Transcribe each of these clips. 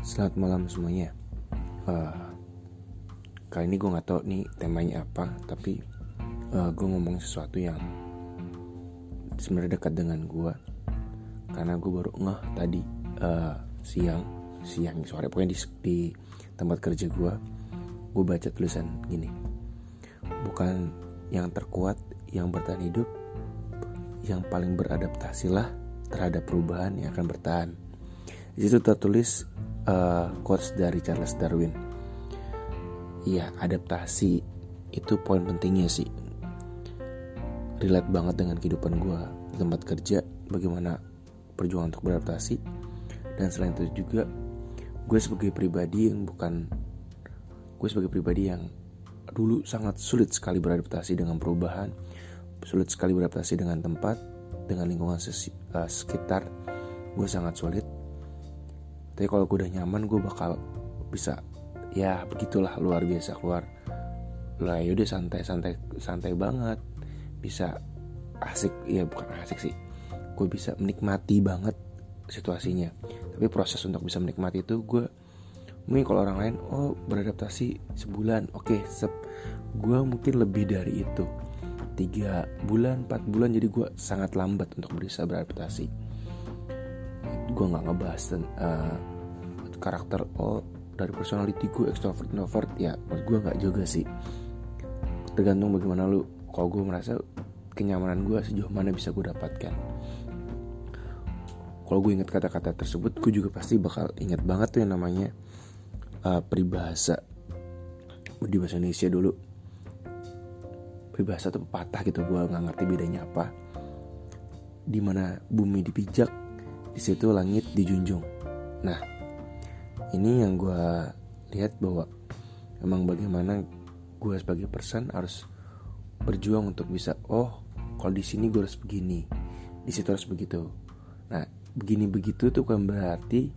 Selamat malam semuanya. Uh, kali ini gue nggak tahu nih temanya apa, tapi uh, gue ngomong sesuatu yang sebenarnya dekat dengan gue, karena gue baru ngeh tadi uh, siang, siang sore pokoknya di, di tempat kerja gue, gue baca tulisan gini, bukan yang terkuat yang bertahan hidup, yang paling beradaptasilah terhadap perubahan yang akan bertahan. Di situ tertulis uh, quotes dari Charles Darwin. Iya, adaptasi itu poin pentingnya sih. Relate banget dengan kehidupan gue di tempat kerja, bagaimana perjuangan untuk beradaptasi. Dan selain itu juga, gue sebagai pribadi yang bukan, gue sebagai pribadi yang dulu sangat sulit sekali beradaptasi dengan perubahan, sulit sekali beradaptasi dengan tempat, dengan lingkungan uh, sekitar gue sangat sulit tapi kalau gue udah nyaman gue bakal bisa ya begitulah luar biasa keluar. Lah yaudah santai santai santai banget. Bisa asik ya bukan asik sih. Gue bisa menikmati banget situasinya. Tapi proses untuk bisa menikmati itu gue mungkin kalau orang lain oh beradaptasi sebulan. Oke okay, sep. Gue mungkin lebih dari itu. Tiga bulan empat bulan jadi gue sangat lambat untuk bisa beradaptasi gue nggak ngebahas uh, karakter oh dari personality gue extrovert introvert ya menurut gue nggak juga sih. Tergantung bagaimana lu kalau gue merasa kenyamanan gue sejauh mana bisa gue dapatkan. Kalau gue inget kata-kata tersebut gue juga pasti bakal inget banget tuh yang namanya uh, peribahasa. Di bahasa Indonesia dulu peribahasa tuh pepatah gitu gue nggak ngerti bedanya apa. Di mana bumi dipijak di situ langit dijunjung. Nah ini yang gue lihat bahwa memang bagaimana gue sebagai person harus berjuang untuk bisa oh kalau di sini gue harus begini di situ harus begitu. Nah begini begitu tuh kan berarti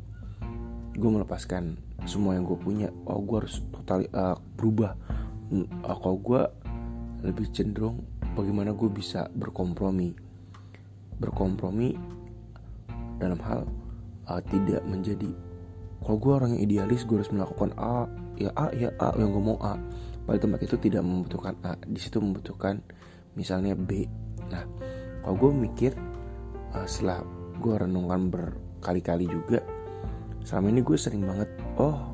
gue melepaskan semua yang gue punya. Oh gue harus total uh, berubah. Uh, kalau gue lebih cenderung bagaimana gue bisa berkompromi. Berkompromi dalam hal uh, tidak menjadi kalau gue orang yang idealis gue harus melakukan A ya A ya A yang gue mau A. Pada tempat itu tidak membutuhkan A di situ membutuhkan misalnya B. Nah kalau gue mikir uh, setelah gue renungkan berkali-kali juga selama ini gue sering banget oh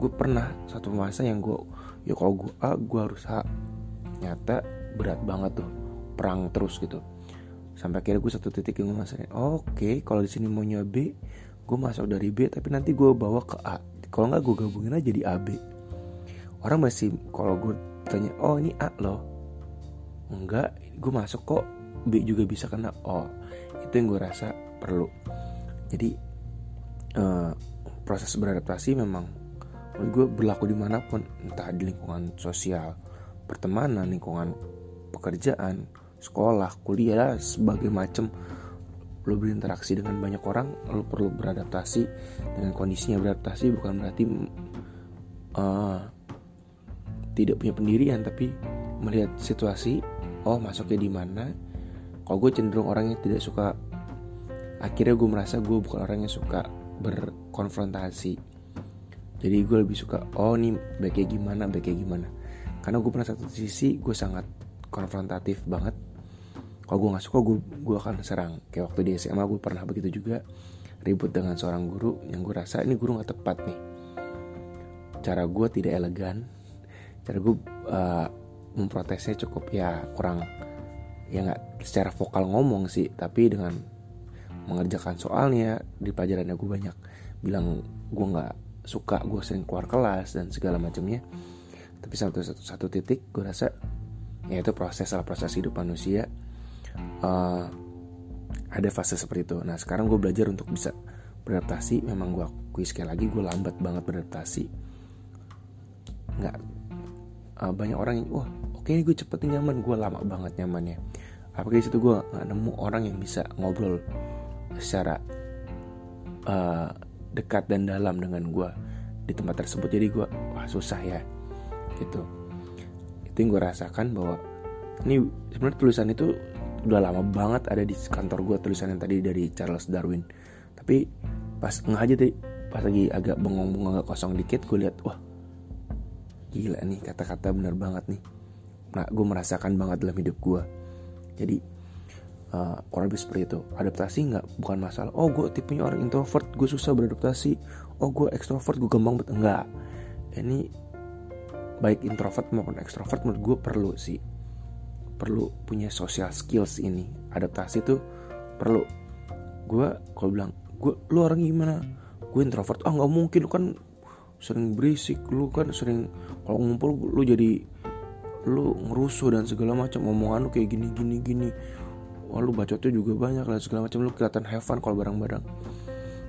gue pernah satu masa yang gue ya kalau gue A gue harus A. Nyata berat banget tuh perang terus gitu sampai akhirnya gue satu titik yang gue masakin oke okay, kalau di sini mau B gue masuk dari B tapi nanti gue bawa ke A. Kalau nggak gue gabungin aja di AB orang masih kalau gue tanya oh ini A loh. Enggak gue masuk kok. B juga bisa kena O itu yang gue rasa perlu. Jadi uh, proses beradaptasi memang gue berlaku di mana pun entah di lingkungan sosial pertemanan, lingkungan pekerjaan, sekolah, kuliah, sebagai macam lo berinteraksi dengan banyak orang, lo perlu beradaptasi dengan kondisinya beradaptasi bukan berarti uh, tidak punya pendirian tapi melihat situasi, oh masuknya di mana. Kalau gue cenderung orang yang tidak suka, akhirnya gue merasa gue bukan orang yang suka berkonfrontasi. Jadi gue lebih suka, oh nih baiknya gimana, baiknya gimana karena gue pernah satu sisi gue sangat konfrontatif banget kalau gue nggak suka gue gue akan serang. Kayak waktu di SMA gue pernah begitu juga. Ribut dengan seorang guru yang gue rasa ini guru nggak tepat nih. Cara gue tidak elegan. Cara gue uh, memprotesnya cukup ya kurang ya nggak secara vokal ngomong sih tapi dengan mengerjakan soalnya di pelajarannya gue banyak. Bilang gue nggak suka gue sering keluar kelas dan segala macamnya. Tapi satu satu satu titik gue rasa ya itu proses lah proses hidup manusia uh, ada fase seperti itu. Nah sekarang gue belajar untuk bisa beradaptasi. Memang gue akui sekali lagi gue lambat banget beradaptasi. Nggak uh, banyak orang yang wah oke okay, gue cepet nyaman. Gue lama banget nyamannya. Apalagi situ gue nggak nemu orang yang bisa ngobrol secara uh, dekat dan dalam dengan gue di tempat tersebut. Jadi gue wah susah ya. Gitu. Itu yang gue rasakan bahwa ini sebenarnya tulisan itu udah lama banget ada di kantor gue tulisan yang tadi dari Charles Darwin. Tapi pas nggak aja deh pas lagi agak bengong-bengong agak kosong dikit gue lihat wah gila nih kata-kata bener banget nih. Nah gue merasakan banget dalam hidup gue jadi uh, kurang lebih seperti itu. Adaptasi nggak? Bukan masalah. Oh gue tipenya orang introvert gue susah beradaptasi. Oh gue ekstrovert gue gampang banget enggak ini baik introvert maupun ekstrovert menurut gue perlu sih perlu punya social skills ini adaptasi tuh perlu. Gue kalau bilang gue lu orang gimana? Gue introvert. Ah nggak mungkin lu kan sering berisik lu kan sering kalau ngumpul lu jadi lu ngerusuh dan segala macam omongan lu kayak gini gini gini. Wah lu bacotnya juga banyak lah segala macam lu kelihatan have fun kalau bareng-bareng.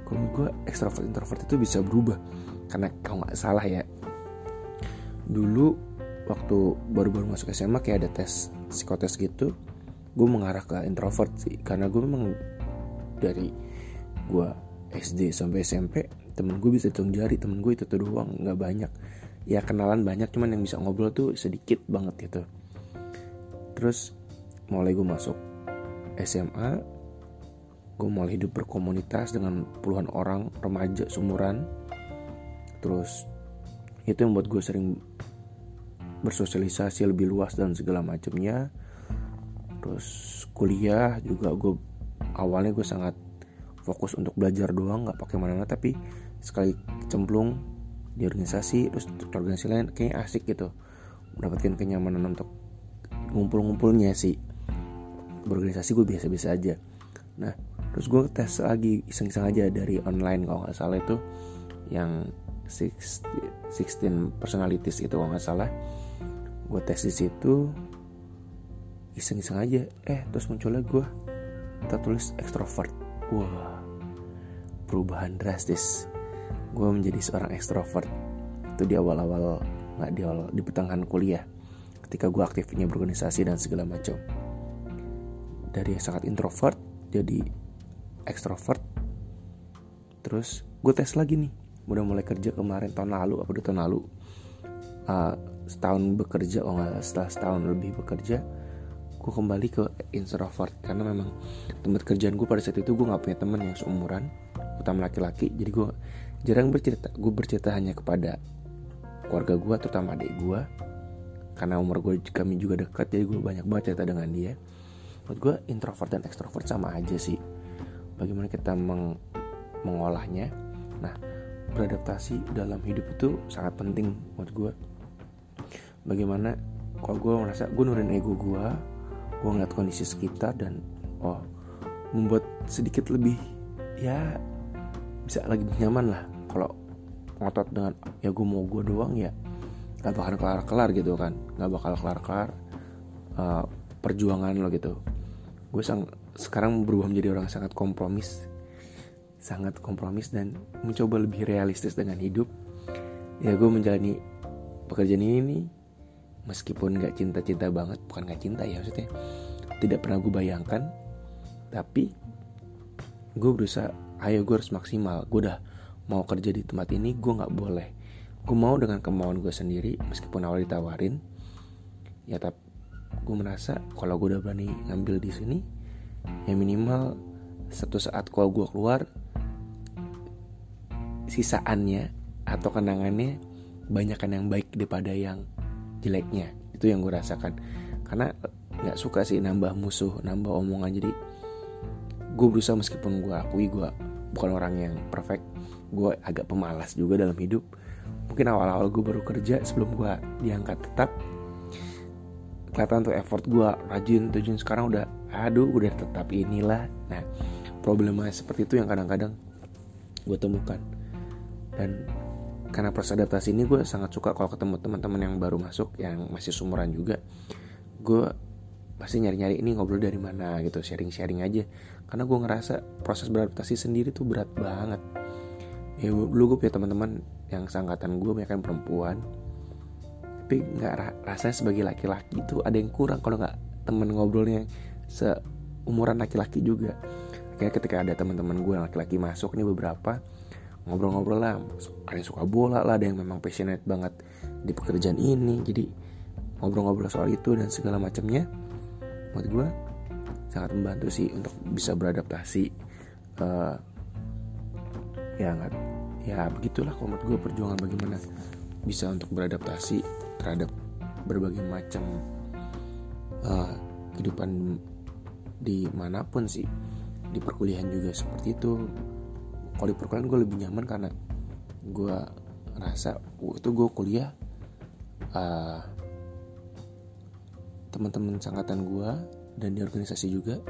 Kalau gue ekstrovert introvert itu bisa berubah karena kalau nggak salah ya. Dulu waktu baru-baru masuk SMA kayak ada tes psikotes gitu gue mengarah ke introvert sih. Karena gue memang dari gue SD sampai SMP temen gue bisa hitung jari temen gue itu tuh doang nggak banyak. Ya kenalan banyak cuman yang bisa ngobrol tuh sedikit banget gitu. Terus mulai gue masuk SMA gue mulai hidup berkomunitas dengan puluhan orang remaja sumuran terus itu yang buat gue sering bersosialisasi lebih luas dan segala macamnya. Terus kuliah juga gue awalnya gue sangat fokus untuk belajar doang nggak pakai mana-mana tapi sekali cemplung di organisasi terus organisasi lain kayaknya asik gitu. Mendapatkan kenyamanan untuk ngumpul-ngumpulnya sih. Berorganisasi gue biasa-biasa aja. Nah terus gue tes lagi iseng-iseng aja dari online kalau nggak salah itu yang 16 personalities itu kalau nggak salah. Gue tes di situ iseng-iseng aja. Eh terus munculnya gue kita tulis extrovert. Wah perubahan drastis. Gue menjadi seorang extrovert. Itu di awal-awal nggak di awal di pertengahan kuliah. Ketika gue aktifnya berorganisasi dan segala macam. Dari yang sangat introvert jadi extrovert. Terus gue tes lagi nih udah mulai kerja kemarin tahun lalu apa udah tahun lalu. Uh, setahun bekerja oh nggak setelah setahun lebih bekerja gue kembali ke introvert. Karena memang tempat kerjaan gue pada saat itu gue nggak punya teman yang seumuran utama laki-laki. Jadi gue jarang bercerita gue bercerita hanya kepada keluarga gue terutama adik gue karena umur gue kami juga dekat jadi gue banyak banget cerita dengan dia. Menurut gue introvert dan extrovert sama aja sih. Bagaimana kita meng mengolahnya. Nah beradaptasi dalam hidup itu sangat penting menurut gue bagaimana kalau gue merasa gue nurin ego gue gue ngeliat kondisi sekitar dan oh membuat sedikit lebih ya bisa lagi nyaman lah. Kalau ngotot dengan ya gue mau gue doang ya gak bakal kelar kelar gitu kan. Gak bakal kelar kelar uh, perjuangan lo gitu. Gue sang sekarang berubah menjadi orang sangat kompromis sangat kompromis dan mencoba lebih realistis dengan hidup. Ya gue menjalani pekerjaan ini nih meskipun gak cinta-cinta banget bukan gak cinta ya maksudnya tidak pernah gue bayangkan. Tapi gue berusaha ayo gue harus maksimal. Gue udah mau kerja di tempat ini gue nggak boleh. Gue mau dengan kemauan gue sendiri meskipun awal ditawarin. Ya tapi gue merasa kalau gue udah berani ngambil di sini ya minimal satu saat kalau gue keluar sisaannya atau kenangannya banyakkan yang baik daripada yang jeleknya. Itu yang gue rasakan. Karena nggak suka sih nambah musuh nambah omongan. Jadi gue berusaha meskipun gue akui gue bukan orang yang perfect gue agak pemalas juga dalam hidup. Mungkin awal-awal gue baru kerja sebelum gue diangkat tetap kelihatan tuh effort gue rajin tujuan sekarang udah aduh udah tetap inilah. Nah problema seperti itu yang kadang-kadang gue temukan dan karena proses adaptasi ini gue sangat suka kalau ketemu teman-teman yang baru masuk yang masih sumuran juga. Gue pasti nyari-nyari ini ngobrol dari mana gitu sharing-sharing aja. Karena gue ngerasa proses beradaptasi sendiri tuh berat banget. Ya dulu gue punya teman-teman yang sangkatan gue kan perempuan. Tapi nggak rasanya sebagai laki-laki itu ada yang kurang kalau nggak temen ngobrolnya seumuran laki-laki juga. Kayak ketika ada teman-teman gue laki-laki masuk nih beberapa ngobrol-ngobrol lah. Ada yang suka bola lah ada yang memang passionate banget di pekerjaan ini. Jadi ngobrol-ngobrol soal itu dan segala macamnya buat gue sangat membantu sih untuk bisa beradaptasi uh, ya nggak ya begitulah kalau gue perjuangan bagaimana bisa untuk beradaptasi terhadap berbagai macam uh, kehidupan di mana pun sih di perkuliahan juga seperti itu kalau di perkuliahan gue lebih nyaman karena gue rasa waktu gue kuliah uh, teman-teman sangkatan gue dan di organisasi juga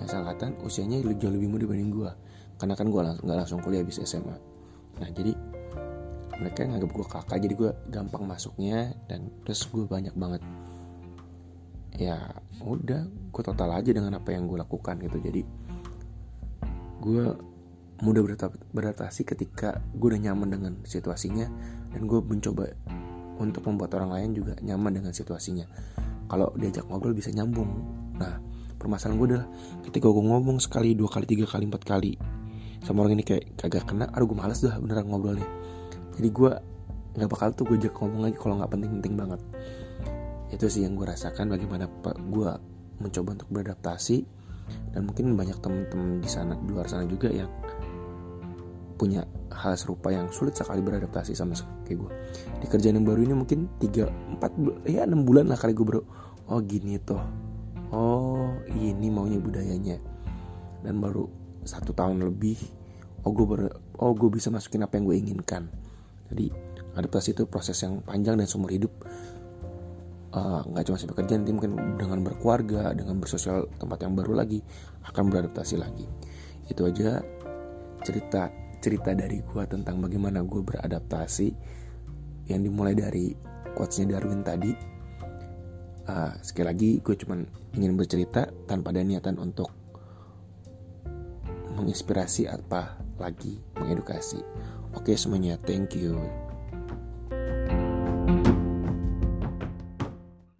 yang sangkatan usianya jauh lebih muda dibanding gue karena kan gue langsung nggak langsung kuliah bisa SMA nah jadi mereka nganggap gue kakak jadi gue gampang masuknya dan terus gue banyak banget. Ya udah gue total aja dengan apa yang gue lakukan gitu. Jadi gue mudah beradaptasi ketika gue udah nyaman dengan situasinya dan gue mencoba untuk membuat orang lain juga nyaman dengan situasinya. Kalau diajak ngobrol bisa nyambung. Nah permasalahan gue adalah ketika gue ngomong sekali dua kali tiga kali empat kali sama orang ini kayak kagak kena aduh gue males dah beneran ngobrolnya. Jadi gue nggak bakal tuh gue ajak ngomong lagi kalau nggak penting-penting banget. Itu sih yang gue rasakan bagaimana gue mencoba untuk beradaptasi. Dan mungkin banyak teman-teman di sana di luar sana juga yang punya hal serupa yang sulit sekali beradaptasi sama kayak gue di kerjaan yang baru ini mungkin 3, 4, ya 6 bulan lah kali gue bro. Oh gini toh. Oh ini maunya budayanya. Dan baru satu tahun lebih oh gue ber, oh gue bisa masukin apa yang gue inginkan. Jadi adaptasi itu proses yang panjang dan seumur hidup. Eh, nggak uh, cuma sampai kerja nanti mungkin dengan berkeluarga dengan bersosial tempat yang baru lagi akan beradaptasi lagi. Itu aja cerita cerita dari gue tentang bagaimana gue beradaptasi yang dimulai dari quotesnya Darwin tadi. Uh, sekali lagi gue cuman ingin bercerita tanpa ada niatan untuk menginspirasi apa lagi mengedukasi. Oke semuanya thank you